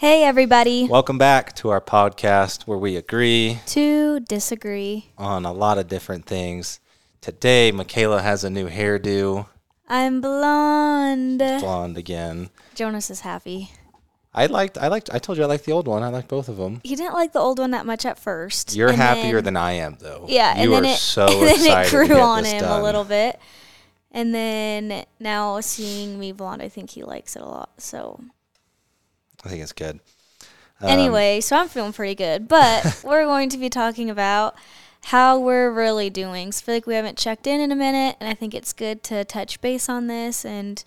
Hey, everybody. Welcome back to our podcast where we agree to disagree on a lot of different things. Today, Mykayla has a new hairdo. I'm blonde. Blonde again. Jonas is happy. I liked. I liked. I told you I liked the old one. I liked both of them. He didn't like the old one that much at first. You're happier then, than I am, though. Yeah, you and then are it, so and then it grew on him done. a little bit. And then now seeing me blonde, I think he likes it a lot. So I think it's good. Um, anyway, so I'm feeling pretty good. But we're going to be talking about how we're really doing. So I feel like we haven't checked in in a minute, and I think it's good to touch base on this and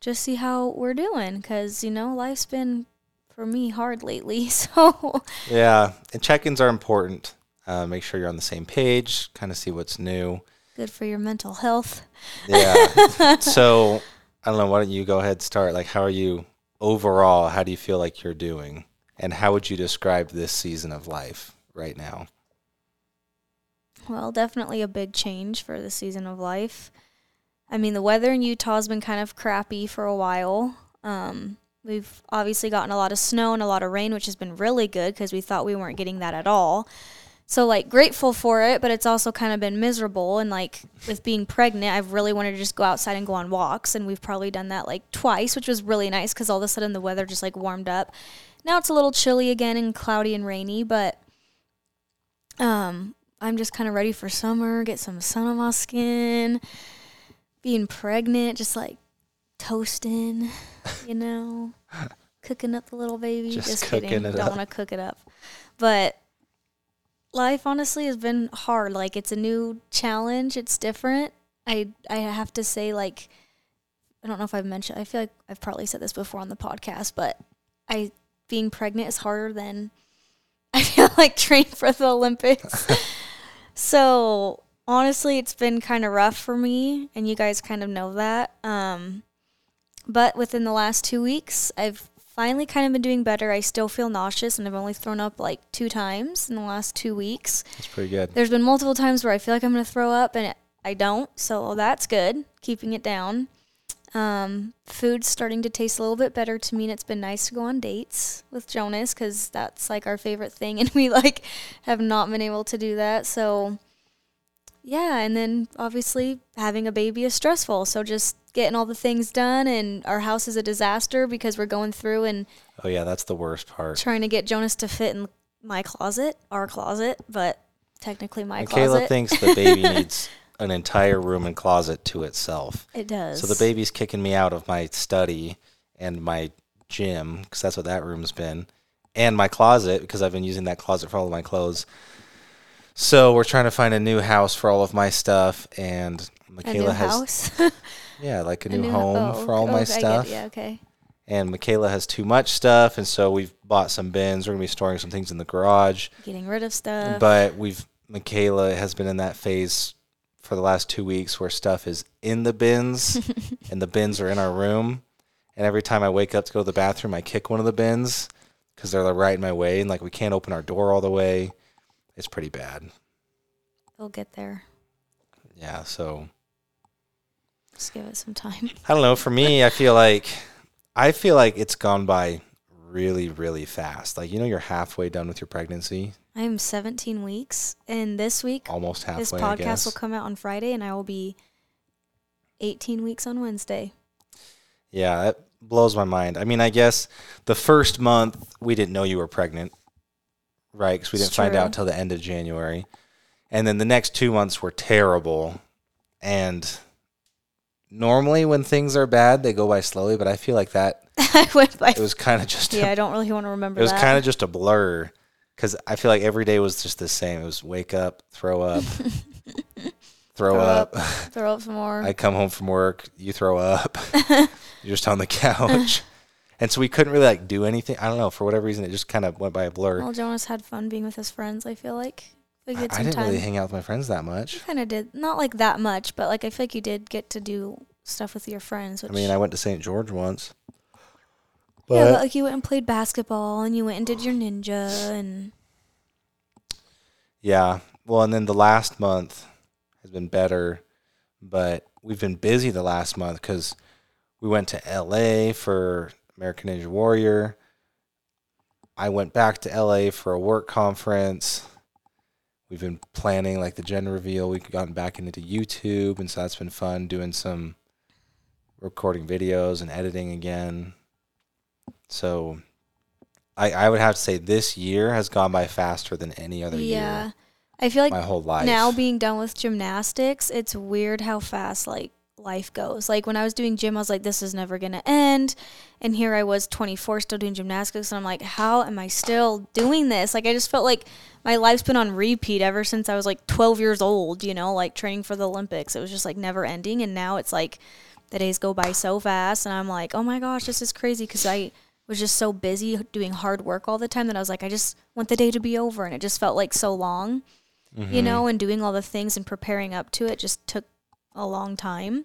just see how we're doing because you know life's been for me hard lately. So Yeah, and check-ins are important. Uh, make sure you're on the same page. Kind of see what's new. good for your mental health. Yeah. so I don't know. Why don't you go ahead and start? Like, how are you overall? How do you feel like you're doing? And how would you describe this season of life right now? Well, definitely a big change for the season of life. I mean, the weather in Utah has been kind of crappy for a while. Um, we've obviously gotten a lot of snow and a lot of rain, which has been really good because we thought we weren't getting that at all. So, like, grateful for it, but it's also kind of been miserable. And, like, with being pregnant, I've really wanted to just go outside and go on walks. And we've probably done that, like, twice, which was really nice because all of a sudden the weather just, like, warmed up. Now it's a little chilly again and cloudy and rainy, but um, I'm just kind of ready for summer, get some sun on my skin. Being pregnant, just like toasting, you know, cooking up the little baby. Just Just, kidding. Don't want to cook it up. But life honestly has been hard. Like it's a new challenge. It's different. I I have to say like I don't know if I've mentioned I feel like I've probably said this before on the podcast, but I being pregnant is harder than I feel like training for the Olympics. so honestly, it's been kind of rough for me, and you guys kind of know that. Um, but within the last two weeks, I've finally kind of been doing better. I still feel nauseous, and I've only thrown up like two times in the last two weeks. That's pretty good. There's been multiple times where I feel like I'm going to throw up, and I don't. So that's good, keeping it down. Um, food's starting to taste a little bit better to me, and it's been nice to go on dates with Jonas because that's like our favorite thing, and we like have not been able to do that. So, yeah, and then obviously having a baby is stressful. So just getting all the things done, and our house is a disaster because we're going through and Oh yeah, that's the worst part. trying to get Jonas to fit in my closet, our closet, but technically my Mykayla closet. Kayla thinks the baby needs an entire room and closet to itself. it does. So the baby's kicking me out of my study and my gym because that's what that room's been, and my closet because I've been using that closet for all of my clothes. So we're trying to find a new house for all of my stuff, and a Mykayla new has house. yeah, like a A new, ho- home oh, for all okay, my stuff. Yeah, okay. And Mykayla has too much stuff, and so we've bought some bins. We're gonna be storing some things in the garage, Getting rid of stuff. but we've Mykayla has been in that phase for the last two weeks where stuff is in the bins and the bins are in our room. And every time I wake up to go to the bathroom, I kick one of the bins because they're like right in my way, and like we can't open our door all the way. It's pretty bad. They'll get there. Yeah. So Just give it some time. I don't know. For me, I feel like I feel like it's gone by really, really fast. Like you know, you're halfway done with your pregnancy, I am 17 weeks, and this week almost halfway. this podcast will come out on Friday, and I will be 18 weeks on Wednesday. Yeah, it blows my mind. I mean, I guess the first month we didn't know you were pregnant, right? Because we didn't find true. out till the end of January, and then the next two months were terrible. And normally, when things are bad, they go by slowly. But I feel like that I went by. it was kind of just yeah, I don't really want to remember it was that. kind of just a blur because I feel like every day was just the same. It was wake up, throw up, throw, Throw up. Throw up some more. I come home from work, you throw up, you're just on the couch. And so we couldn't really like do anything. I don't know for whatever reason, it just kind of went by a blur. well, Jonas had fun being with his friends. I feel like we I, I didn't time. really hang out with my friends that you much. kind of did, not like that much, but like I feel like you did get to do stuff with your friends. Which I mean, I went to St. George once, yeah, but but like you went and played basketball, and you went and did your ninja, and yeah. Well, and then the last month has been better, but we've been busy the last month because we went to L.A. for American Ninja Warrior. I went back to LA for a work conference. We've been planning like the gender reveal. We've gotten back into YouTube, and so that's been fun doing some recording videos and editing again. So I I would have to say this year has gone by faster than any other year. yeah. year. I feel like My whole life. now being done with gymnastics, it's weird how fast like life goes. Like when I was doing gym, I was like, this is never gonna end. And here I was 24 still doing gymnastics and I'm like, how am I still doing this? Like I just felt like my life's been on repeat ever since I was like 12 years old, you know, like training for the Olympics. It was just like never ending and now it's like the days go by so fast and I'm like, "Oh my gosh, this is crazy cuz I was just so busy doing hard work all the time that I was like, I just want the day to be over and it just felt like so long you mm-hmm. know, and doing all the things and preparing up to it just took a long time.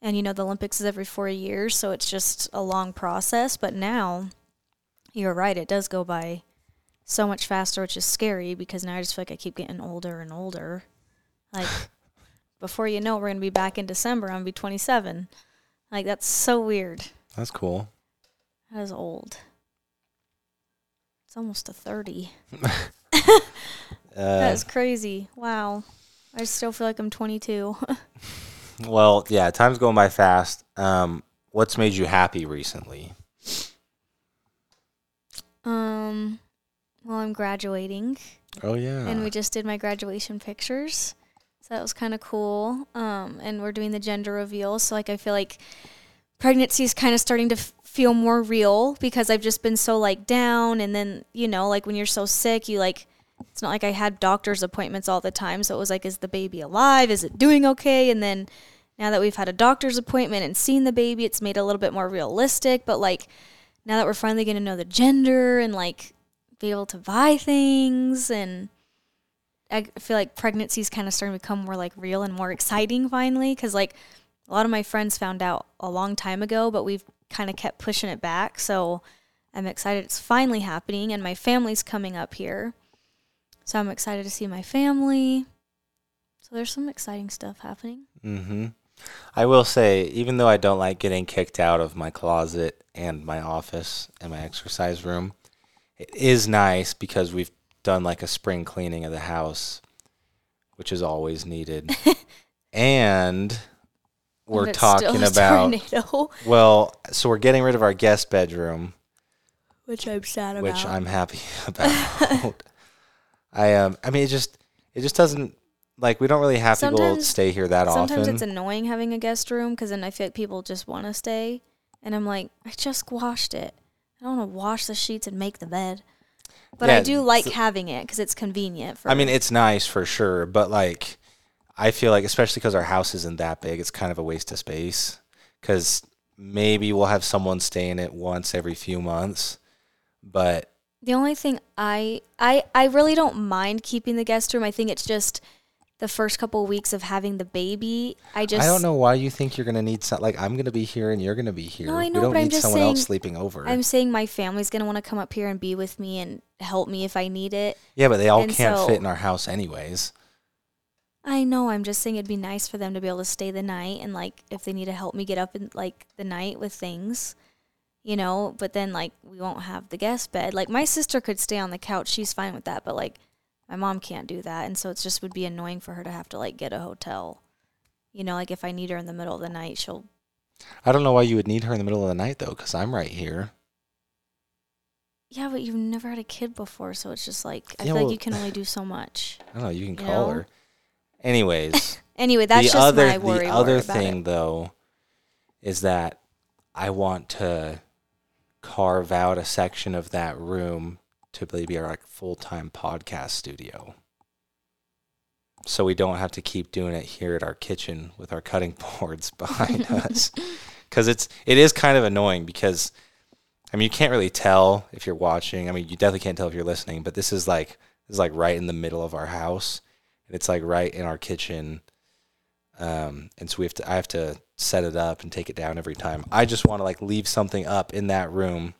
And you know, the Olympics is every four years, so it's just a long process. But now, you're right, it does go by so much faster, which is scary because now I just feel like I keep getting older and older. Like, before you know, it, we're gonna be back in December. I'm gonna be 27. Like, that's so weird. That's cool. That is old. It's almost a 30. Uh, That's crazy. Wow. I still feel like I'm 22. well, yeah, time's going by fast. Um, what's made you happy recently? um, well, I'm graduating, Oh yeah. and we just did my graduation pictures, so that was kind of cool. Um, and we're doing the gender reveal, so like I feel like pregnancy is kind of starting to f- feel more real because I've just been so like down, and then you know, like when you're so sick, you like. It's not like I had doctor's appointments all the time, so it was like, is the baby alive? Is it doing okay? And then now that we've had a doctor's appointment and seen the baby, it's made a little bit more realistic. But like now that we're finally going to know the gender and like be able to buy things, and I feel like pregnancy's kind of starting to become more like real and more exciting finally. Cause like a lot of my friends found out a long time ago, but we've kind of kept pushing it back. So I'm excited it's finally happening, and my family's coming up here. So I'm excited to see my family. So there's some exciting stuff happening. Mm-hmm. I will say, even though I don't like getting kicked out of my closet and my office and my exercise room, it is nice because we've done like a spring cleaning of the house, which is always needed. and we're And talking about tornado, well, so we're getting rid of our guest bedroom, which I'm sad about. which I'm happy about. I um I mean it just it just doesn't like we don't really have people stay here that Sometimes often. Sometimes it's annoying having a guest room because then I feel like people just want to stay, and I'm like, I just washed it. I don't want to wash the sheets and make the bed, but I do like so- having it because it's convenient. For I mean, it's nice for sure, but like, I feel like, especially because our house isn't that big, it's kind of a waste of space. Because maybe we'll have someone stay in it once every few months, but the only thing I I I really don't mind keeping the guest room. I think it's just the first couple weeks of having the baby. I just I don't know why you think you're gonna need some. Like, I'm gonna be here and you're gonna be here. No, I we know, don't but I'm need just someone else saying- sleeping over. I'm saying my family's gonna want to come up here and be with me and help me if I need it. yeah, but they all and can't so- fit in our house anyways. I know. I'm just saying it'd be nice for them to be able to stay the night and like if they need to help me get up in like the night with things, you know. But then like we won't have the guest bed. Like my sister could stay on the couch. She's fine with that. But like my mom can't do that, and so it's just would be annoying for her to have to like get a hotel. You know, like if I need her in the middle of the night, she'll. I don't know why you would need her in the middle of the night though, because I'm right here. Yeah, but you've never had a kid before, so it's just like I Yeah, feel well- like you can only do so much. I don't know. You can You call know? her. Anyways. Anyway, that's the just other my worry. the other thing it. though is that I want to carve out a section of that room to be our like, full-time podcast studio. So we don't have to keep doing it here at our kitchen with our cutting boards behind us cuz it's it is kind of annoying because I mean you can't really tell if you're watching. I mean you definitely can't tell if you're listening, but this is like this is like right in the middle of our house and it's like right in our kitchen um, and so we have to I have to set it up and take it down every time. I just want to like leave something up in that room,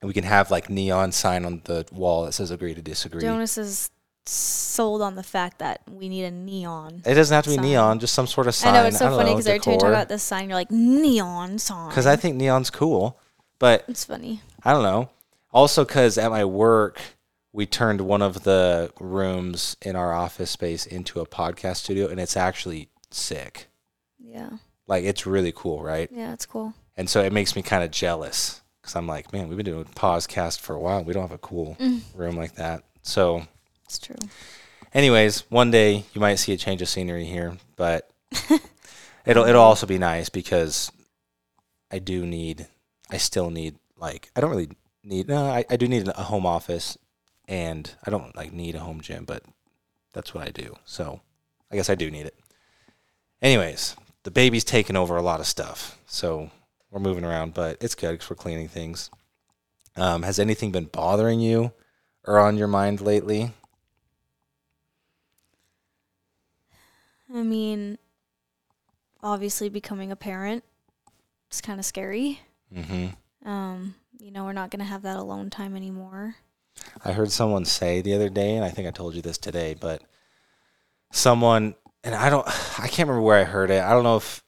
and we can have like neon sign on the wall that says "Agree to Disagree." Jonas is sold on the fact that we need a neon. it doesn't have to be sign. neon, just some sort of sign. I know it's so funny because every time you talk about this sign, you're like neon sign. because I think neon's cool, but it's funny. I don't know. Also, because at my work, we turned one of the rooms in our office space into a podcast studio, and it's actually sick. Yeah. Like, it's really cool, right? Yeah, it's cool. And so it makes me kind of jealous because I'm like, man, we've been doing podcast for a while. We don't have a cool Mm. room like that. So, It's true. anyways, one day you might see a change of scenery here, but it'll it'll also be nice because I do need, I still need like I don't really need no I, I do need a home office and I don't like need a home gym, but that's what I do. So I guess I do need it. Anyways, the baby's taking over a lot of stuff, so we're moving around, but it's good because we're cleaning things. Um, has anything been bothering you or on your mind lately? I mean, obviously becoming a parent is kind of scary. Mm-hmm. Um, you know, we're not going to have that alone time anymore. I heard someone say the other day, and I think I told you this today, but someone, and I don't, I can't remember where I heard it. I don't know if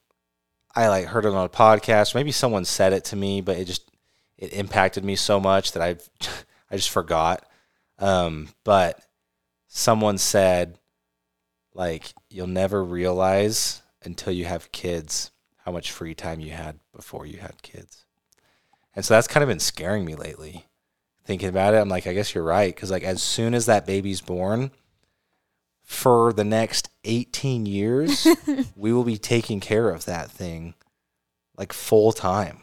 I like heard it on a podcast. Maybe someone said it to me, but it just it impacted me so much that I, I just forgot. Um, but someone said, like, you'll never realize until you have kids how much free time you had before you had kids. And so that's kind of been scaring me lately thinking about it, I'm like, I guess you're right. Because like as soon as that baby's born, for the next 18 years, we will be taking care of that thing like full time.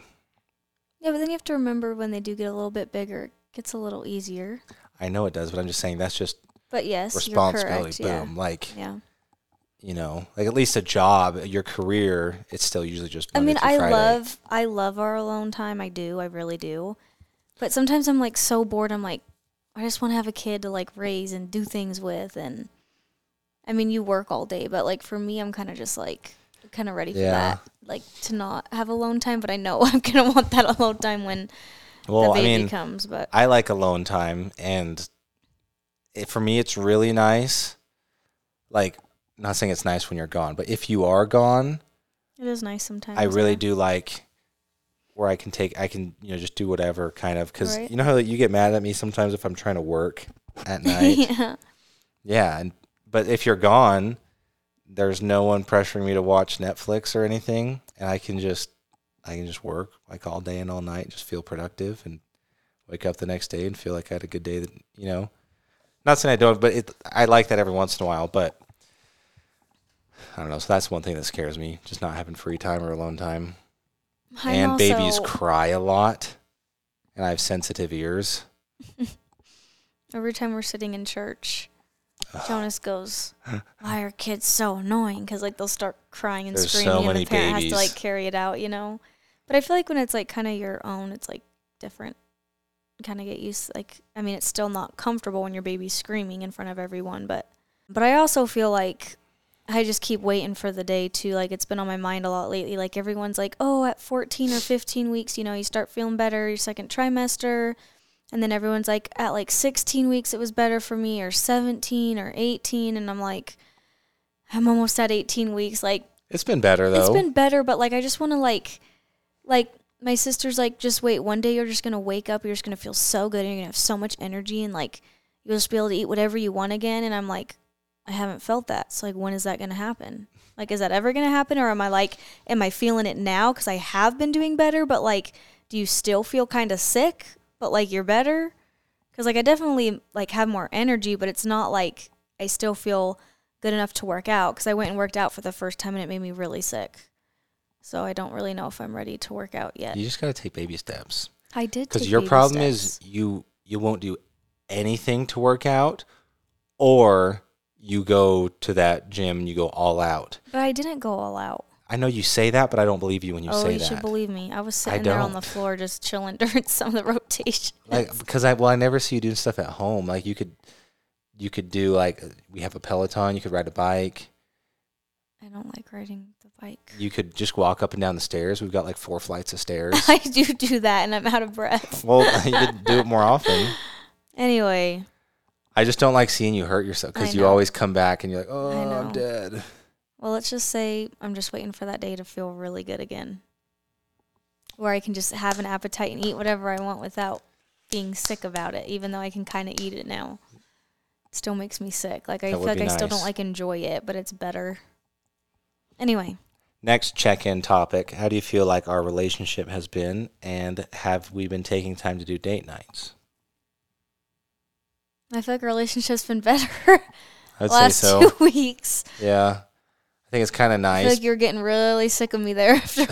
Yeah, but then you have to remember when they do get a little bit bigger, it gets a little easier. I know it does, but I'm just saying that's just But yes, responsibility. Correct. Boom. Like Yeah. yeah. you know, like at least a job, your career, it's still usually just. I mean, I Friday. love I love our alone time. I do. I really do. But sometimes I'm like so bored. I'm like, I just want to have a kid to like raise and do things with. And I mean, you work all day, but like for me, I'm kind of just like kind of ready for Yeah. that. Like to not have alone time, but I know I'm gonna want that alone time when Well, the I baby mean, comes. But I like alone time, and it, for me, it's really nice. Like, not saying it's nice when you're gone, but if you are gone, it is nice sometimes. I really yeah. do like where I can take, I can, you know, just do whatever kind of, because Right. you know how you get mad at me sometimes if I'm trying to work at night. yeah. yeah, and but if you're gone, there's no one pressuring me to watch Netflix or anything, and I can just, I can just work like all day and all night, just feel productive, and wake up the next day and feel like I had a good day. That you know, not saying I don't, but it, I like that every once in a while, but. I don't know. So that's one thing that scares me, just not having free time or alone time. I'm and babies cry a lot, and I have sensitive ears. Every time we're sitting in church, Jonas goes, "Why are kids so annoying?" Because like they'll start crying and There's so screaming, many and the parent has to like carry it out, you know. But I feel like when it's like kind of your own, it's like different. Kind of get used. Like I mean, it's still not comfortable when your baby's screaming in front of everyone, but but I also feel like I just keep waiting for the day to like it's been on my mind a lot lately. Like everyone's like, "Oh, at 14 or 15 weeks, you know, you start feeling better your second trimester." And then everyone's like, "At like 16 weeks it was better for me or 17 or 18." And I'm like, I'm almost at 18 weeks. Like It's been better though. it's been better, but like I just want to like like my sister's like just wait, one day you're just going to wake up, you're just going to feel so good and you're going to have so much energy and like you'll just be able to eat whatever you want again and I'm like I haven't felt that. So like when is that going to happen? Like is that ever going to happen or am I like am I feeling it now cuz I have been doing better, but like do you still feel kind of sick, but like you're better? Cuz like I definitely like have more energy, but it's not like I still feel good enough to work out cuz I went and worked out for the first time and it made me really sick. So I don't really know if I'm ready to work out yet. you just got to take baby steps. I did Because your problem steps. is you you won't do anything to work out, or you go to that gym and you go all out. But I didn't go all out. I know you say that, but I don't believe you when you oh, say that. oh, you should believe me. I was I sitting there on the floor just chilling during some of the rotations. like because I well I never see you doing stuff at home. Like you could you could do like we have a Peloton. You could ride a bike. I don't like riding the bike. You could just walk up and down the stairs. We've got like four flights of stairs. I do do that and I'm out of breath. well, you could do it more often. Anyway, I just don't like seeing you hurt yourself because you always come back and you're like, oh, I I'm dead. Well, let's just say I'm just waiting for that day to feel really good again. Where I can just have an appetite and eat whatever I want without being sick about it, even though I can kind of eat it now. It still makes me sick. Like I That feel like I still don't like enjoy it, but it's better. Anyway, Next check in topic How do you feel like our relationship has been? And have we been taking time to do date nights? I feel like our relationship's been better I'd last say so. two weeks. Yeah. I think it's kind of I feel nice. like you're getting really sick of me there after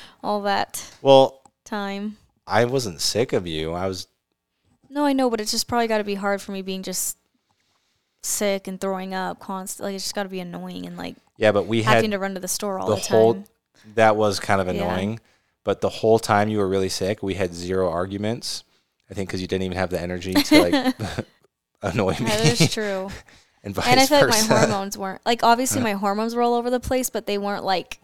all that well, time. I wasn't sick of you. I was, No, I know, but it's just probably got to be hard for me being just sick and throwing up constantly. Like, it's just got to be annoying and like yeah, but we had having to run to the store all the the, time. whole- that was kind of Yeah. annoying. But the whole time you were really sick, we had zero arguments. I think because you didn't even have the energy to like annoy me. that is true. And vice and I feel like my hormones weren't like obviously uh-huh. my hormones were all over the place, but they weren't like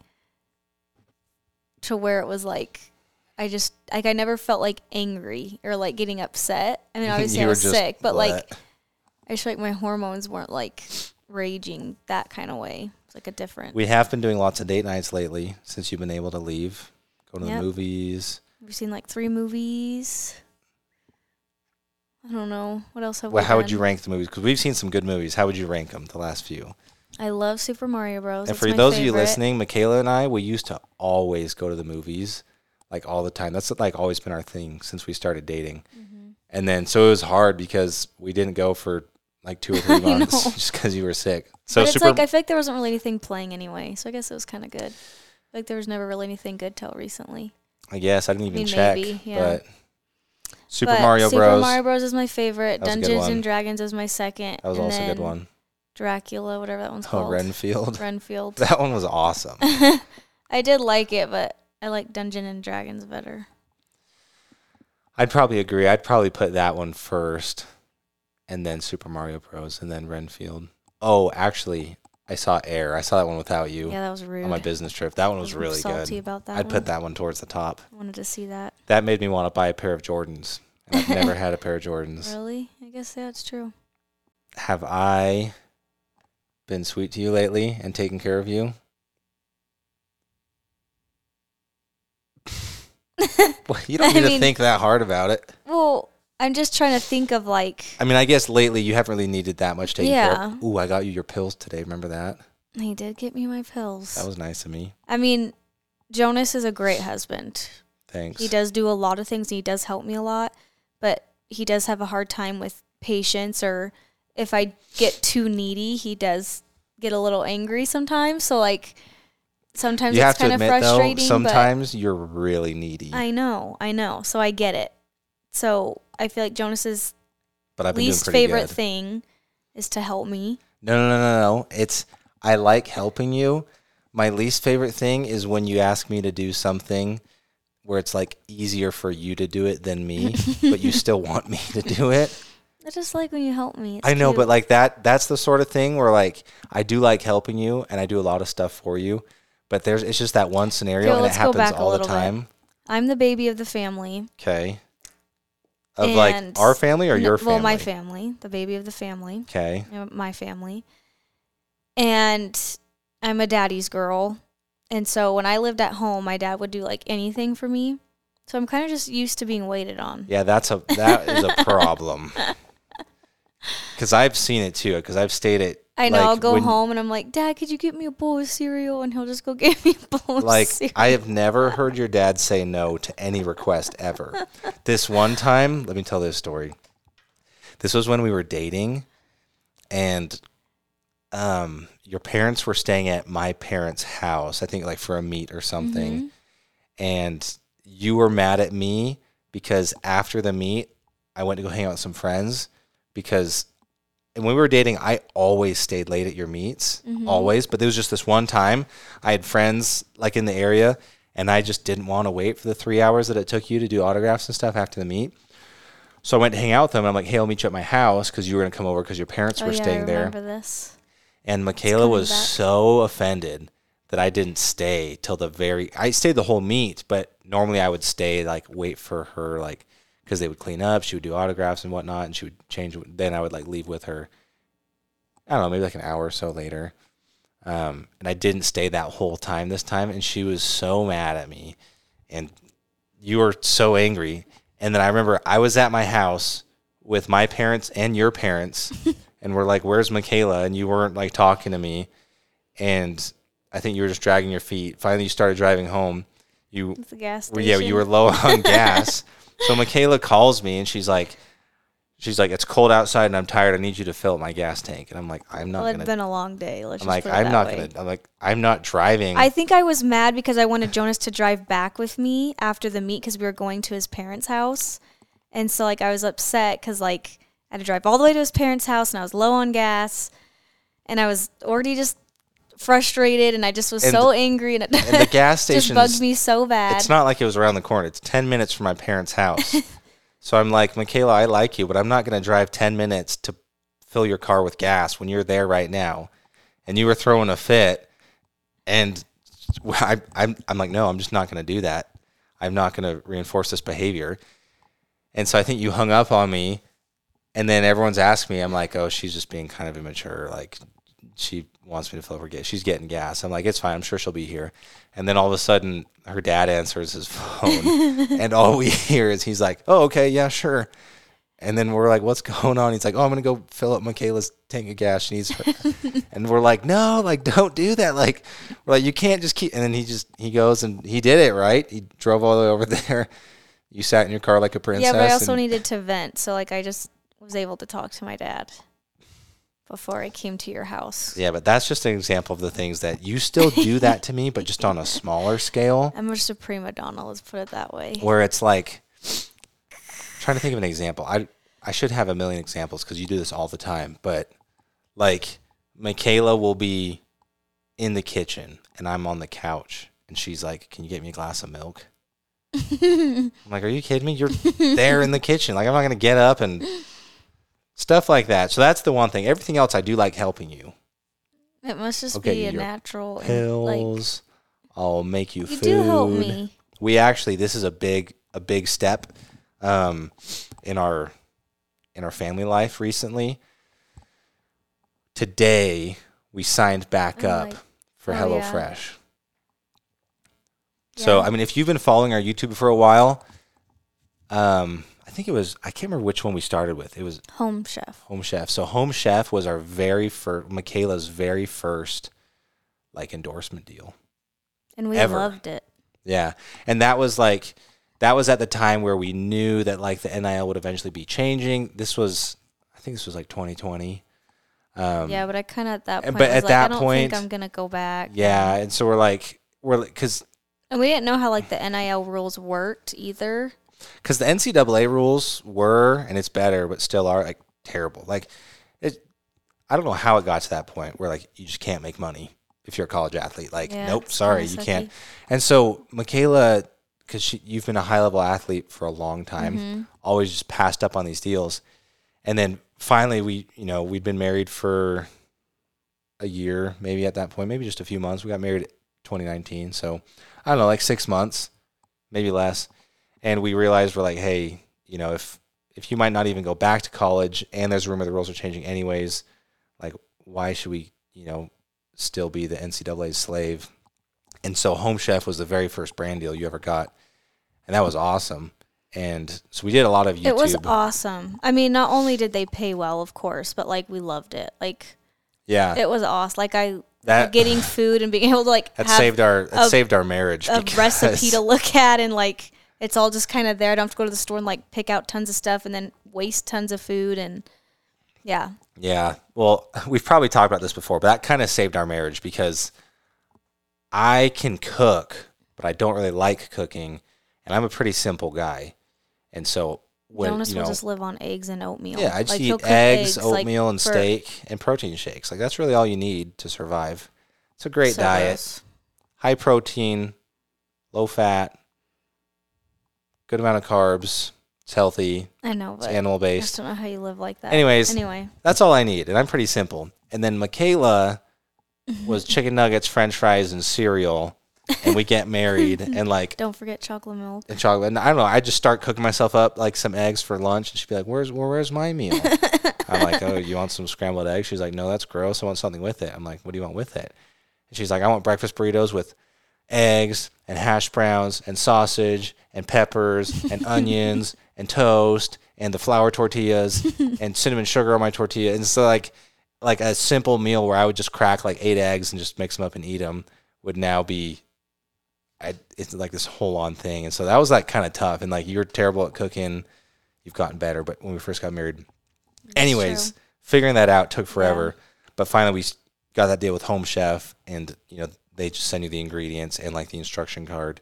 to where it was like I just like I never felt like angry or like getting upset. I mean, obviously I was sick, but like. I just feel like my hormones weren't like raging that kind of way. It's like a different. we have been doing lots of date nights lately since you've been able to leave, go to Yep. the movies. We've seen like three movies. I don't know what else have Well, we how would you rank the movies? Because we've seen some good movies. How would you rank them? The last few. I love Super Mario Bros. and It's for those of you listening, Mykayla and I, we used to always go to the movies, like all the time. That's like always been our thing since we started dating. Mm-hmm. And then so it was hard because we didn't go for like two or three months just because you were sick. So but it's super. like I feel like there wasn't really anything playing anyway, so I guess it was kind of good. Like there was never really anything good till recently. I guess I didn't even mean, check, maybe, yeah. but Super But Mario Super Bros. Super Mario Bros is my favorite. That was a good Dungeons and Dragons is my second. that was and also a good one. Dracula, whatever that one's Oh, called. Renfield. Renfield. That one was awesome. I did like it, but I like Dungeon and Dragons better. I'd probably agree. I'd probably put that one first, and then Super Mario Bros. and then Renfield. Oh, actually, I saw Air. I saw that one without you Yeah, that was rude. on my business trip. That one was I'm really salty good. about that I'd one. put that one towards the top. I wanted to see that. That made me want to buy a pair of Jordans. And I've never had a pair of Jordans. Really? I guess that's true. Have I been sweet to you lately and taken care of you? well, you don't I need to think that hard about it. Well, I'm just trying to think of like I mean, I guess lately you haven't really needed that much care Yeah. of. Ooh, I got you your pills today. Remember that? he did get me my pills. That was nice of me. I mean, Jonas is a great husband. Thanks. He does do a lot of things and he does help me a lot, but he does have a hard time with patience or if I get too needy, he does get a little angry sometimes. So like sometimes you have it's to kind of admit though, frustrating, sometimes you're really needy. I know, I know. So I get it. So I feel like Jonas's but I've least favorite good. thing is to help me. No, no, no, no, no. It's I like helping you. My least favorite thing is when you ask me to do something where it's like easier for you to do it than me, but you still want me to do it. I just like when you help me. It's I know, cute. but like that that's the sort of thing where like I do like helping you and I do a lot of stuff for you, but there's it's just that one scenario and it happens all the little bit. time. I'm the baby of the family. Okay. Of like our family or No- your family? Well, my family, the baby of the family. Okay. my family. And I'm a daddy's girl. And so when I lived at home, my dad would do like anything for me. So I'm kind of just used to being waited on. Yeah, that's a that is a problem. Cuz I've seen it too cuz I've stayed at I know. like, I'll go when- home and I'm like, Dad, could you get me a bowl of cereal? And he'll just go get me a bowl like of cereal. Like I have never heard your dad say no to any request ever. this one time, let me tell this story. This was when we were dating and um your parents were staying at my parents' house, I think like for a meet or something. Mhm. And you were mad at me because after the meet, I went to go hang out with some friends because and when we were dating, I always stayed late at your meets, Mhm. always. But there was just this one time I had friends like in the area, and I just didn't want to wait for the three hours that it took you to do autographs and stuff after the meet. So I went to hang out with them. And I'm like, hey, I'll meet you at my house because you were going to come over because your parents Oh, were yeah, staying there. this. And Mykayla was back. so offended that I didn't stay till the very. I stayed the whole meet, but normally I would stay like wait for her like because they would clean up, she would do autographs and whatnot, and she would change. Then I would like leave with her. I don't know, maybe like an hour or so later. Um, and I didn't stay that whole time this time, and she was so mad at me, and you were so angry. And then I remember I was at my house with my parents and your parents, and we're like, "Where's Mykayla?" And you weren't like talking to me, and I think you were just dragging your feet. Finally, you started driving home. You, It's a gas station. yeah, you were low on gas. So Mykayla calls me and she's like, she's like, "It's cold outside and I'm tired. I need you to fill up my gas tank." And I'm like, "I'm not Well, gonna." it's been a long day. Let's I'm just like, "I'm not way. gonna." I'm like, "I'm not driving." I think I was mad because I wanted Jonas to drive back with me after the meet because we were going to his parents' house, and so like I was upset because like I had to drive all the way to his parents' house and I was low on gas, and I was already just frustrated and I just was And so angry and it and the gas just station bugged me so bad. It's not like it was around the corner. It's 10 minutes from my parents' house. so I'm like, Mykayla, I like you, but I'm not going to drive 10 minutes to fill your car with gas when you're there right now. And you were throwing a fit. And I, I'm, I'm like, no, I'm just not going to do that. I'm not going to reinforce this behavior. And so I think you hung up on me. And then everyone's asking me, I'm like, oh, she's just being kind of immature. Like, she wants me to fill up her gas. She's getting gas. I'm like, it's fine. I'm sure she'll be here. And then all of a sudden, her dad answers his phone, and all we hear is he's like, "Oh, okay, yeah, sure." And then we're like, "What's going on?" He's like, "Oh, I'm gonna go fill up Mykayla's tank of gas. She needs her." and we're like, "No, like, don't do that. Like, we're like, you can't just keep." And then he just he goes and he did it right. He drove all the way over there. You sat in your car like a princess. yeah, but I also and- needed to vent, so like I just was able to talk to my dad before I came to your house. Yeah, but that's just an example of the things that you still do that to me, but just on a smaller scale. I'm just a prima donna. Let's put it that way. where it's like trying to think of an example. I I should have a million examples because you do this all the time, but like Mykayla will be in the kitchen and I'm on the couch and she's like, "Can you get me a glass of milk?" I'm like, "Are you kidding me? You're there in the kitchen. Like I'm not gonna get up and stuff like that." So that's the one thing. Everything else, I do like helping you. It must just Okay, be a natural. and, like, I'll make you, you food. do help me. we actually this is a big a big step um, in our in our family life recently. Today we signed back Oh, up like- for oh, HelloFresh. So Yeah. I mean, if you've been following our YouTube for a while, um, I think it was I can't remember which one we started with. It was Home chef. Home Chef. So Home Chef was our very first Mykayla's very first like endorsement deal. And we Ever. loved it. Yeah. And that was like that was at the time where we knew that like the NIL would eventually be changing. This was I think this was like 2020. Um yeah, but I kind of at that point but was at like, that I don't point- think I'm gonna go back. yeah, and so we're like we're cuz And we didn't know how like the NIL rules worked either. Cuz the NCAA rules were and it's better but still are like terrible. Like it I don't know how it got to that point where like you just can't make money if you're a college athlete. Like Yeah, nope, sorry, you can't. And so Mykayla, because you've been a high level athlete for a long time, Mm-hmm. always just passed up on these deals, and then finally we, you know, we'd been married for a year, maybe at that point, maybe just a few months. We got married 2019, so I don't know, like six months, maybe less, and we realized we're like, hey, you know, if if you might not even go back to college, and there's a rumor the rules are changing anyways, like why should we, you know, still be the NCAA's slave? And so Home Chef was the very first brand deal you ever got. And that was awesome. And so we did a lot of YouTube. It was awesome. I mean, not only did they pay well, of course, but like we loved it. Like yeah. it was awesome. Like I that getting food and being able to like that saved our that a- saved our marriage. a recipe to look at and like it's all just kind of there. I don't have to go to the store and like pick out tons of stuff and then waste tons of food and yeah. Yeah. Well, we've probably talked about this before, but that kind of saved our marriage because I can cook, but I don't really like cooking, and I'm a pretty simple guy. And so when Jonas you will know, just live on eggs and oatmeal. yeah, I just Like, eat eggs, like, oatmeal, and for- steak and protein shakes. Like that's really all you need to survive. It's a great so diet. gross. high protein, low fat, good amount of carbs. It's healthy. I know, It's animal I just don't know how you live like that. Anyways, anyway, that's all I need, and I'm pretty simple. And then Mykayla was chicken nuggets, French fries, and cereal, and we get married, and like don't forget chocolate milk. and chocolate. And I don't know. I just start cooking myself up like some eggs for lunch, and she'd be like, "Where's well, where's my meal?" I'm like, "Oh, you want some scrambled eggs?" She's like, "No, that's gross. I want something with it." I'm like, "What do you want with it?" And she's like, "I want breakfast burritos with eggs and hash browns and sausage and peppers and onions and toast and the flour tortillas and cinnamon sugar on my tortilla. And so like like a simple meal where I would just crack like eight eggs and just mix them up and eat them would now be I, it's like this whole on thing. And so that was like kind of tough. And like you're terrible at cooking. You've gotten better, but when we first got married, anyways, true. figuring that out took forever. But finally, we got that deal with Home Chef, and you know they just send you the ingredients and like the instruction card.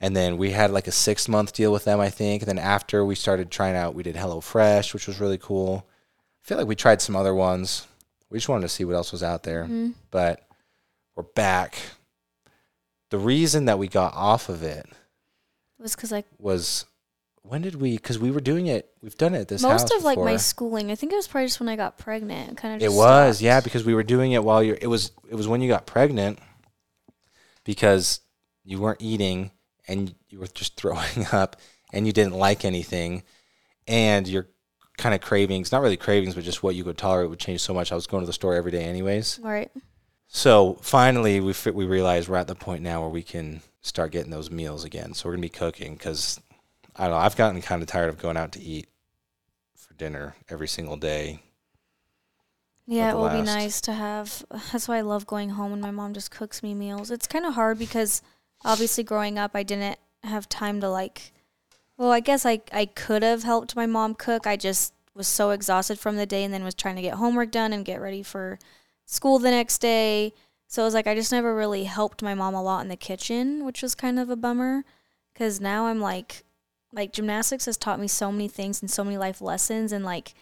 And then we had like a six month deal with them, I think. And then after we started trying out, we did HelloFresh, which was really cool. I feel like we tried some other ones. We just wanted to see what else was out there. Mhm. But we're back. The reason that we got off of it was because like was when did we? Because we were doing it. We've done it this most of like my schooling. I think it was probably just when I got pregnant. Kind of. It was, yeah, because we were doing it while you're. It was, it was when you got pregnant, because you weren't eating and you were just throwing up, and you didn't like anything, and your kind of cravings, not really cravings, but just what you could tolerate would change so much. I was going to the store every day, anyways. Right. So finally, we fi- we realized we're at the point now where we can start getting those meals again. So we're gonna be cooking because I don't know. I've gotten kind of tired of going out to eat for dinner every single day. Yeah, it will be nice to have. That's why I love going home when my mom just cooks me meals. It's kind of hard because obviously growing up, I didn't have time to like. Well, I guess I I could have helped my mom cook. I just was so exhausted from the day and then was trying to get homework done and get ready for school the next day. So it was like I just never really helped my mom a lot in the kitchen, which was kind of a bummer. Because now I'm like, like gymnastics has taught me so many things and so many life lessons, and like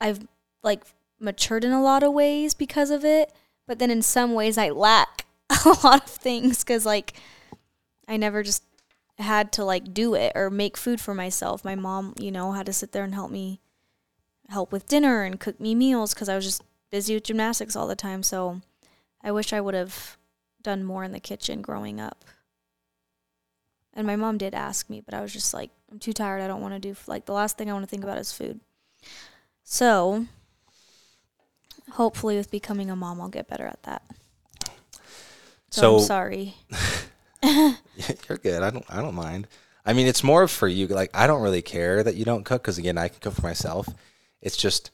I've like matured in a lot of ways because of it. But then in some ways, I lack a lot of things because like I never just had to like do it or make food for myself. My mom, you know, had to sit there and help me help with dinner and cook me meals because I was just busy with gymnastics all the time. So I wish I would have done more in the kitchen growing up. And my mom did ask me, but I was just like, I'm too tired. I don't want to do like the last thing I want to think about is food. So hopefully with becoming a mom I'll get better at that. So, So I'm sorry. you're good. I don't. I don't mind. I mean, it's more for you. Like I don't really care that you don't cook because again, I can cook for myself. It's just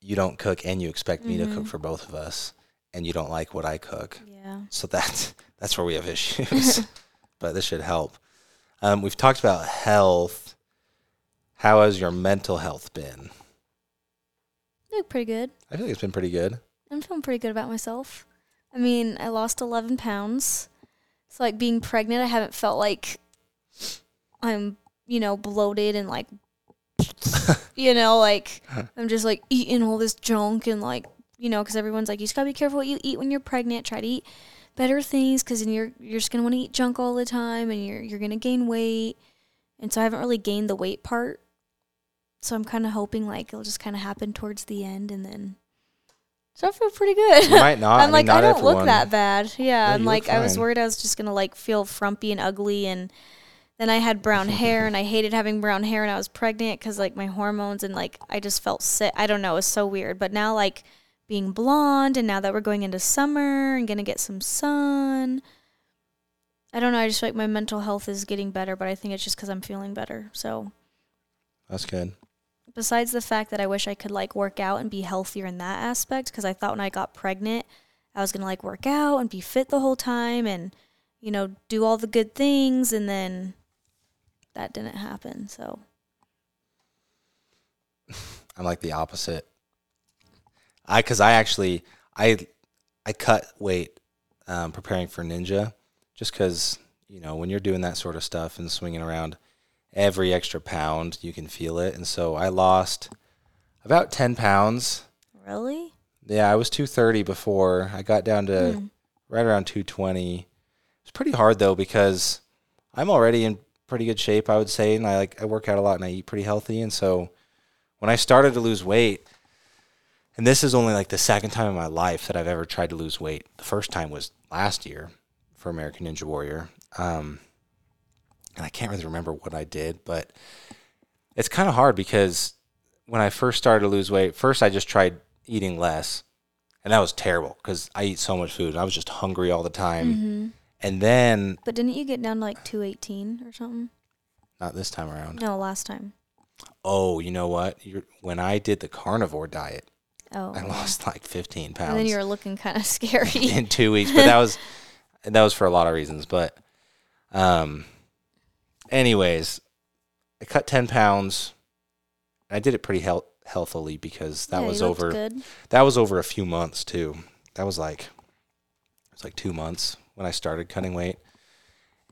you don't cook and you expect me to cook Mhm. for both of us, and you don't like what I cook. Yeah. So that's that's where we have issues. but this should help. Um, we've talked about health. How has your mental health been? Look pretty good. I feel like it's been pretty good. I'm feeling pretty good about myself. I mean, I lost 11 pounds. So, like, being pregnant, I haven't felt like I'm, you know, bloated and like, you know, like I'm just like eating all this junk and like, you know, because everyone's like, you just gotta be careful what you eat when you're pregnant. Try to eat better things because then you're you're just gonna want to eat junk all the time and you're you're gonna gain weight. And so I haven't really gained the weight part. So I'm kind of hoping like it'll just kind of happen towards the end and then. So I feel pretty good. You might not. I I'm mean, like, not I don't everyone. look that bad. Yeah, Yeah, I'm like, I was worried I was just gonna like feel frumpy and ugly, and then I had brown hair, and I hated having brown hair, and I was pregnant because like my hormones, and like I just felt sick. I don't know, it was so weird. But now like being blonde, and now that we're going into summer and gonna get some sun, I don't know. I just feel like my mental health is getting better, but I think it's just because I'm feeling better. So That's good. Besides the fact that I wish I could like work out and be healthier in that aspect because I thought when I got pregnant I was going to like work out and be fit the whole time and you know do all the good things and then that didn't happen. So I'm like the opposite. I because I actually I I cut weight um, preparing for Ninja, just because you know when you're doing that sort of stuff and swinging around, every extra pound you can feel it, and so I lost about ten pounds. really? Yeah, I was 230 before. I got down to Hmm. right around 220. It's pretty hard though because I'm already in pretty good shape, I would say, and I like I work out a lot and I eat pretty healthy, and so when I started to lose weight, and this is only like the second time in my life that I've ever tried to lose weight. The first time was last year for American Ninja Warrior, um, and I can't really remember what I did, but it's kind of hard because when I first started to lose weight, first I just tried eating less, and that was terrible because I eat so much food. And I was just hungry all the time, hmm and then But didn't you get down to like 218 or something? Not this time around. No, last time. Oh, you know what? You're, when I did the carnivore diet, Oh. I lost like 15 pounds And then you were looking kind of scary. in two weeks, but that was that was for a lot of reasons. But, um, anyways, I cut 10 pounds. I did it pretty health healthily because that Yeah, was you looked over Good. that was over a few months too. That was like it was like two months when I started cutting weight,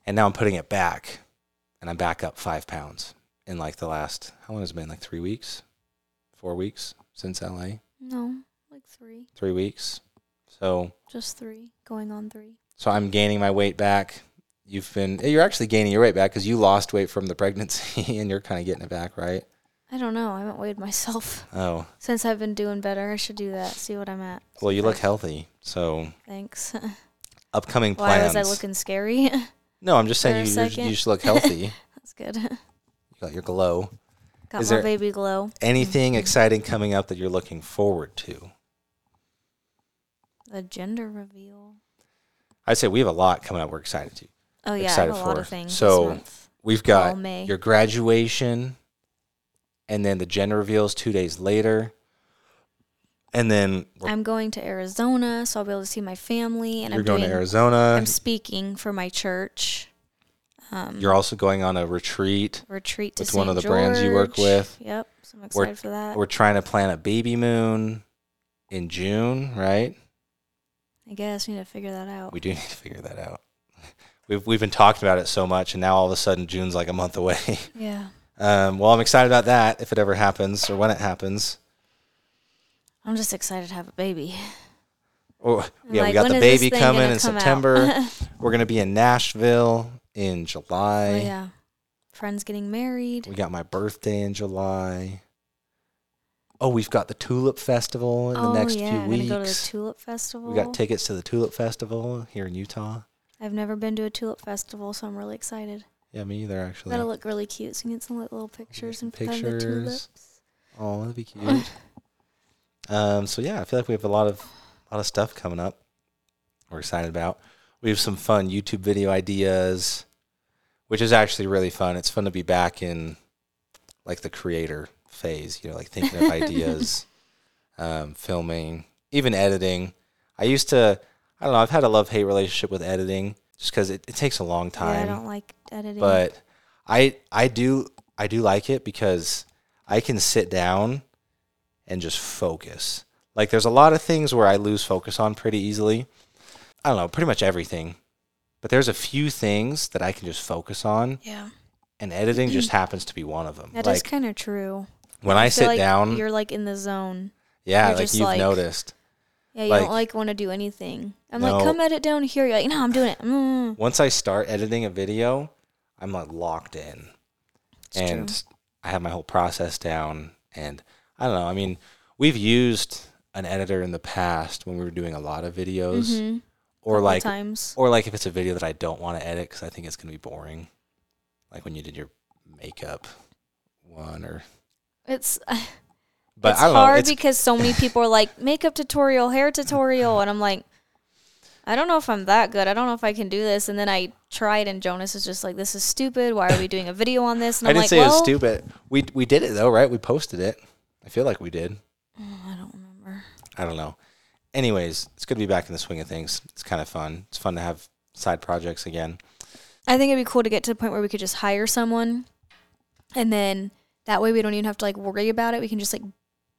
and now I'm putting it back, and I'm back up five pounds in like the last how long has it been? Like three weeks, four weeks since LA, No, like three. three weeks. So Just three. Going on three. so I'm gaining my weight back. You've been you're actually gaining your weight back because you lost weight from the pregnancy, and you're kind of getting it back, right? I don't know. I haven't weighed myself Oh since I've been doing better. I should do that. See what I'm at. well, you look healthy. So Thanks. upcoming plans. Why was I looking scary? no, I'm just saying you you just look healthy. That's good. you got your glow. Got Is my baby glow. Anything Mhm. exciting coming up that you're looking forward to? The gender reveal. I'd say we have a lot coming up. We're excited to. Oh yeah, I have a lot of things. So. We've got May. your graduation, and then the gender reveals two days later, and then we're- I'm going to Arizona, so I'll be able to see my family. And you're I'm going doing, to Arizona. I'm speaking for my church. Um, You're also going on a retreat. retreat to with one of the brands you work George. with. Yep, so I'm excited for that. We're trying to plan a baby moon in June, right? I guess we need to figure that out. We do need to figure that out. We've we've been talking about it so much, and now all of a sudden June's like a month away. yeah, Um, well, I'm excited about that if it ever happens or when it happens. I'm just excited to have a baby. Oh, yeah, we got the baby coming in come? September. We're gonna be in Nashville in July. oh yeah, friends getting married. We got my birthday in July. Oh, we've got the Tulip Festival in oh the next yeah, few weeks. go to the Tulip Festival. we got tickets to the Tulip Festival here in Utah. I've never been to a tulip festival, so I'm really excited. Yeah, me either actually. That'll look really cute. So you can get some like, little pictures and put the pictures. tulips. Oh, that'd be cute. um, so yeah, I feel like we have a lot of a lot of stuff coming up. We're excited about. We have some fun YouTube video ideas, which is actually really fun. It's fun to be back in like the creator phase, you know, like thinking of ideas, um, filming, even editing. I used to, I don't know, I've had a love hate relationship with editing just because it, it takes a long Yeah, I don't like editing. but I I do I do like it because I can sit down and just focus. Like there's a lot of things where I lose focus on pretty easily. I don't know, pretty much everything. But there's a few things that I can just focus on yeah, and editing just happens to be one of them. that is like kind of true. when I, feel sit like down, you're like in the zone. yeah, you're like you've like- noticed. Yeah, you Like- don't like want to do anything. I'm No. like, come edit down here. You're like, no, I'm doing it. Mm. Once I start editing a video, I'm like locked in. It's and true. I have my whole process down. And I don't know. I mean, we've used an editor in the past when we were doing a lot of videos, Mhm. or like, times. or like if it's a video that I don't want to edit because I think it's gonna be boring, like when you did your makeup one or. It's But it's I don't know. hard It's, because so many people are like makeup tutorial, hair tutorial, and I'm like, I don't know if I'm that good. I don't know if I can do this. And then I tried, and Jonas is just like, "This is stupid. Why are we doing a video on this?" And I I'm didn't like, say "Well, it was stupid. We we did it though, right? We posted it. I feel like we did. Oh, I don't remember. I don't know. Anyways, it's good to be back in the swing of things. It's kind of fun. It's fun to have side projects again. I think it'd be cool to get to the point where we could just hire someone, and then that way we don't even have to like worry about it. We can just like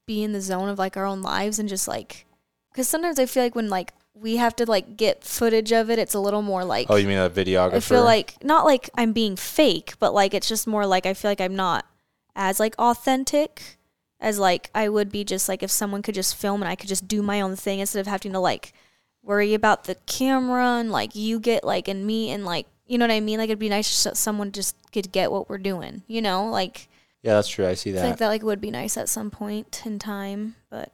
be in the zone of like our own lives and just like, because sometimes I feel like when like we have to like get footage of it, it's a little more like. Oh, you mean a videographer? I feel like not like I'm being fake, but like it's just more like I feel like I'm not as like authentic as like I would be just like if someone could just film and I could just do my own thing instead of having to like worry about the camera and like you get like and me and like you know what I mean? Like it'd be nice if someone just could get what we're doing, you know? Like Yeah, that's true. I see that. I think that like would be nice at some point in time, but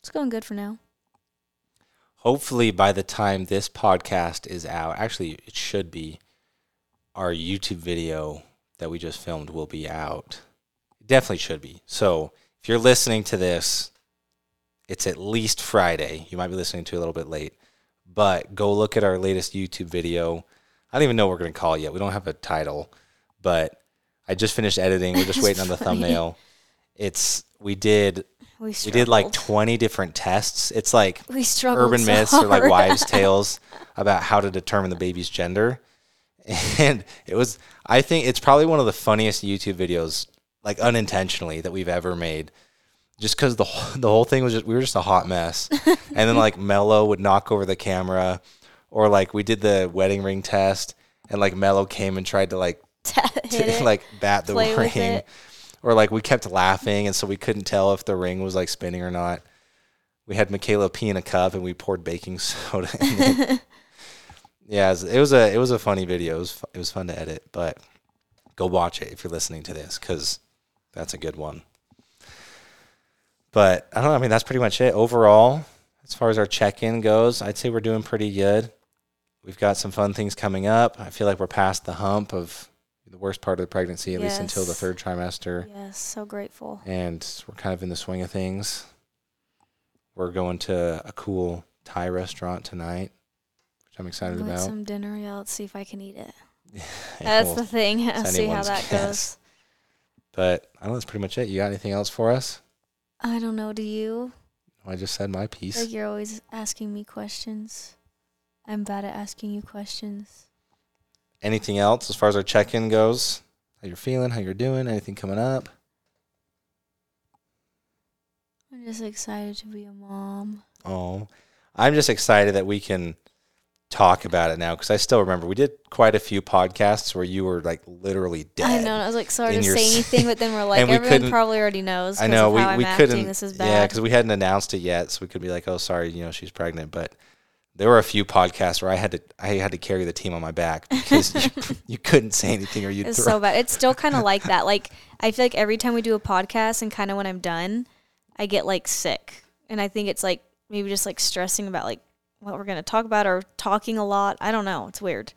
it's going good for now. Hopefully, by the time this podcast is out, actually, it should be, our YouTube video that we just filmed will be out. It definitely should be. So, if you're listening to this, it's at least Friday. You might be listening to it a little bit late, but go look at our latest YouTube video. I don't even know what we're going to call it yet. We don't have a title, but I just finished editing. We're just waiting on the funny. thumbnail. It's we did We, we did like 20 different tests. It's like we urban so myths or like wives' tales about how to determine the baby's gender. And it was, I think it's probably one of the funniest YouTube videos, like unintentionally, that we've ever made. Just because the the whole thing was just we were just a hot mess, and then like Mello would knock over the camera, or like we did the wedding ring test, and like Mello came and tried to like to, it. like bat the play ring, or like we kept laughing, and so we couldn't tell if the ring was like spinning or not. We had Mykayla pee in a cup, and we poured baking soda. yeah, it was, it was a it was a funny video. It was it was fun to edit, but go watch it if you're listening to this because that's a good one. But I don't know. I mean, that's pretty much it overall. As far as our check-in goes, I'd say we're doing pretty good. We've got some fun things coming up. I feel like we're past the hump of the worst part of the pregnancy, at least until the third trimester, Yes, so grateful. and we're kind of in the swing of things. We're going to a cool Thai restaurant tonight, which I'm excited about. some dinner. Yeah, let's see if I can eat it. Yeah, That's well, the thing. it's see how that guess. goes. But I don't know. That's pretty much it. You got anything else for us? I don't know. Do you? I just said my piece. Like you're always asking me questions. I'm bad at asking you questions. Anything else as far as our check-in goes? How you're feeling? How you're doing? Anything coming up? I'm just excited to be a mom. Oh, I'm just excited that we can talk about it now because I still remember we did quite a few podcasts where you were like literally dead. I know. I was like sorry in to say anything, but then we're like we everyone probably already knows. I know we, how I'm we acting. couldn't. This is bad. Yeah, because we hadn't announced it yet, so we could be like, "Oh, sorry, you know, she's pregnant." But there were a few podcasts where I had to I had to carry the team on my back because you, you couldn't say anything or you'd It's throw. so bad. It's still kind of like that. Like I feel like every time we do a podcast and kind of when I'm done, I get like sick, and I think it's like maybe just like stressing about like what we're gonna talk about or talking a lot. I don't know. It's weird.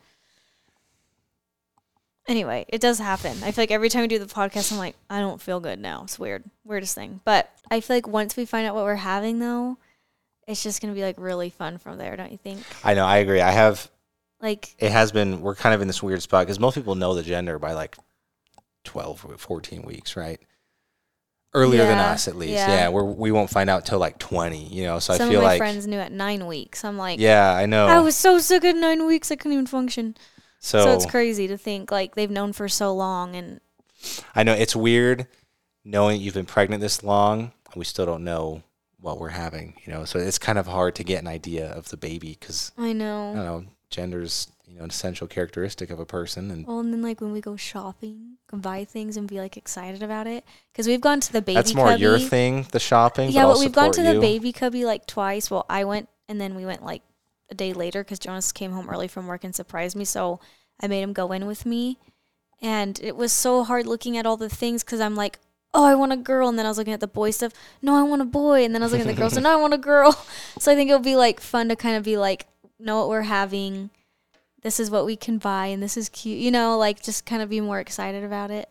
Anyway, it does happen. I feel like every time we do the podcast, I'm like, I don't feel good now. It's weird, weirdest thing. But I feel like once we find out what we're having, though, it's just gonna be like really fun from there. Don't you think? I know. I agree. I have. Like, It has been. We're kind of in this weird spot because most people know the gender by like 12 or 14 weeks, right? Earlier than us, at least. yeah. Yeah, we're, we won't find out till like 20. You know, so some I feel of my like. friends knew at nine weeks. I'm like, Yeah, I know. I was so sick at nine weeks I couldn't even function. so So, it's crazy to think like they've known for so long and I know it's weird knowing you've been pregnant this long. We still don't know what we're having, you know. So it's kind of hard to get an idea of the baby because I I know. don't know, gender's you know an essential characteristic of a person, and Well, and then like when we go shopping, buy things and be like excited about it because we've gone to the baby. that's more cubby. your thing, the shopping. Yeah, but, but we've gone to support the baby cubby like twice. Well, I went and then we went like a day later because Jonas came home early from work and surprised me. So I made him go in with me, and it was so hard looking at all the things because I'm like. Oh, I want a girl, and then I was looking at the boy stuff. No, I want a boy, and then I was looking at the girls, and no, I want a girl. So I think it'll be like fun to kind of be like, know what we're having, this is what we can buy, and this is cute. You know, like just kind of be more excited about it.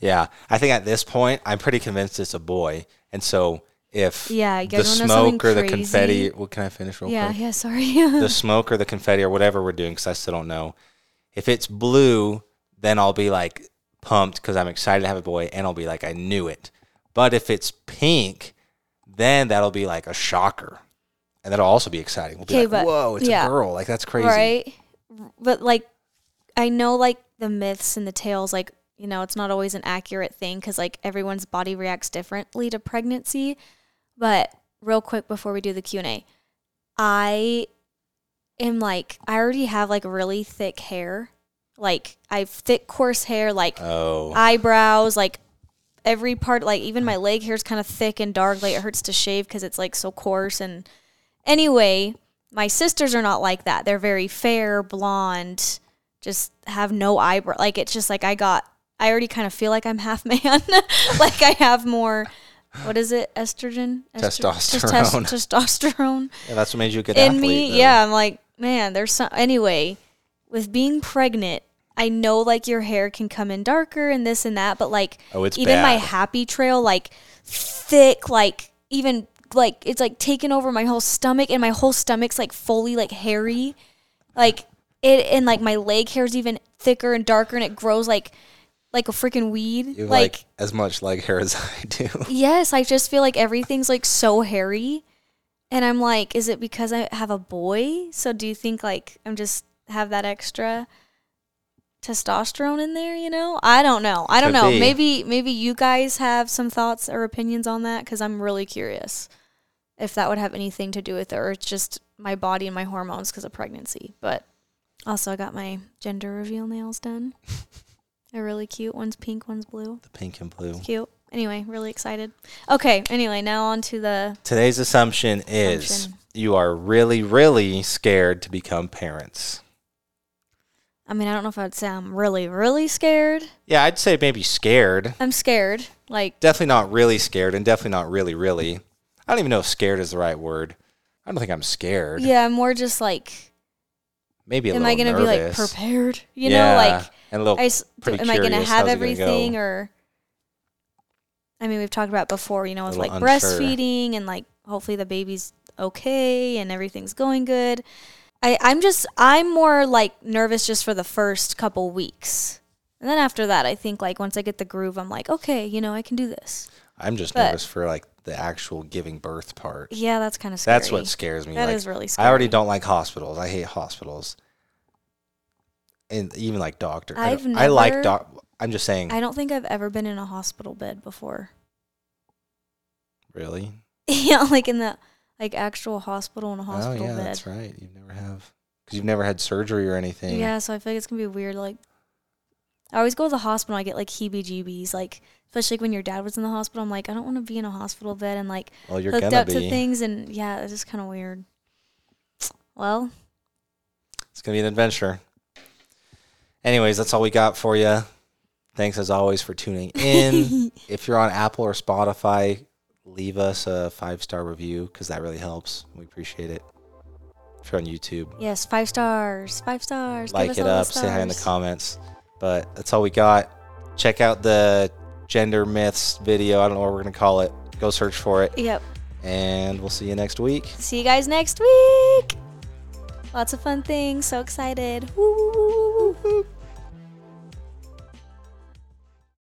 Yeah, I think at this point, I'm pretty convinced it's a boy, and so if Yeah, the guys want to know something smoke or the crazy? confetti, well, can I finish real yeah, quick? Yeah, yeah. Sorry. the smoke or the confetti or whatever we're doing because I still don't know. If it's blue, then I'll be like pumped because I'm excited to have a boy, and I'll be like, I knew it. But if it's pink, then that'll be like a shocker, and that'll also be exciting. We'll be like, but- whoa, it's yeah. a girl! Like that's crazy. Right. But like, I know like the myths and the tales, like, you know, it's not always an accurate thing because like everyone's body reacts differently to pregnancy. But real quick before we do the Q&A, I am like, I already have like really thick hair. Like I have thick, coarse hair, like Oh, eyebrows, like every part, like even my leg hair is kind of thick and dark. Like it hurts to shave because it's like so coarse. And anyway, my sisters are not like that. They're very fair, blonde, just have no eyebrow. Like it's just like I got. I already kind of feel like I'm half man. like I have more. What is it? Estrogen, tes- Testosterone. testosterone yeah, that's what made you a good in athlete. me though. yeah i'm like man there's some anyway with being pregnant i know like your hair can come in darker and this and that but like Oh, it's even my happy trail like thick like even like it's like taken over my whole stomach and my whole stomach's like fully like hairy like it and like my leg hair's even thicker and darker and it grows like like a freaking weed. You like like as much leg hair as I do. Yes, I just feel like everything's like so hairy. And I'm like, is it because I have a boy? So do you think like I'm just have that extra testosterone in there, you know? I don't know. I don't Could know. be. Maybe maybe you guys have some thoughts or opinions on that cuz I'm really curious if that would have anything to do with it or it's just my body and my hormones cuz of pregnancy. But also I got my gender reveal nails done. They're really cute. One's pink, one's blue. The pink and blue. Cute. Anyway, really excited. Okay, anyway, now on to the Today's assumption is you are really, really scared to become parents. I mean, I don't know if I'd say I'm really, really scared. Yeah, I'd say maybe scared. I'm scared. Like, Definitely not really scared, and definitely not really, really. I don't even know if scared is the right word. I don't think I'm scared. yeah, I'm more just like, Maybe a am I going to be like prepared? You Yeah, know, like, and a little I, am I going to have gonna go? everything or, I mean, we've talked about before, you know, with like unsure. breastfeeding and like hopefully the baby's okay and everything's going good. I, I'm just, I'm more like nervous just for the first couple weeks. And then after that, I think like once I get the groove, I'm like, okay, you know, I can do this. I'm just but- nervous for like the actual giving birth part. Yeah, that's kind of scary. That's what scares me. That like, is really scary. I already don't like hospitals. I hate hospitals. And even like doctor. I, I've don't- I like doc. I'm just saying. I don't think I've ever been in a hospital bed before. really? yeah, like in the like actual hospital in a Oh hospital yeah, bed. that's right. You never have because you've never had surgery or anything. Yeah, so I feel like it's gonna be weird. Like, I always go to the hospital. I get like heebie-jeebies. Like, especially like when your dad was in the hospital. I'm like, I don't want to be in a hospital bed and like Well, you're hooked up be. to things. And yeah, it's just kind of weird. Well, It's gonna be an adventure. Anyways, that's all we got for you. Thanks as always for tuning in. if you're on Apple or Spotify, leave us a five star review because that really helps. We appreciate it. If you're on YouTube, yes, five stars, five stars. Like it up, say hi in the comments. But that's all we got. Check out the gender myths video. I don't know what we're gonna call it. Go search for it, Yep. and we'll see you next week. See you guys next week. Lots of fun things. So excited.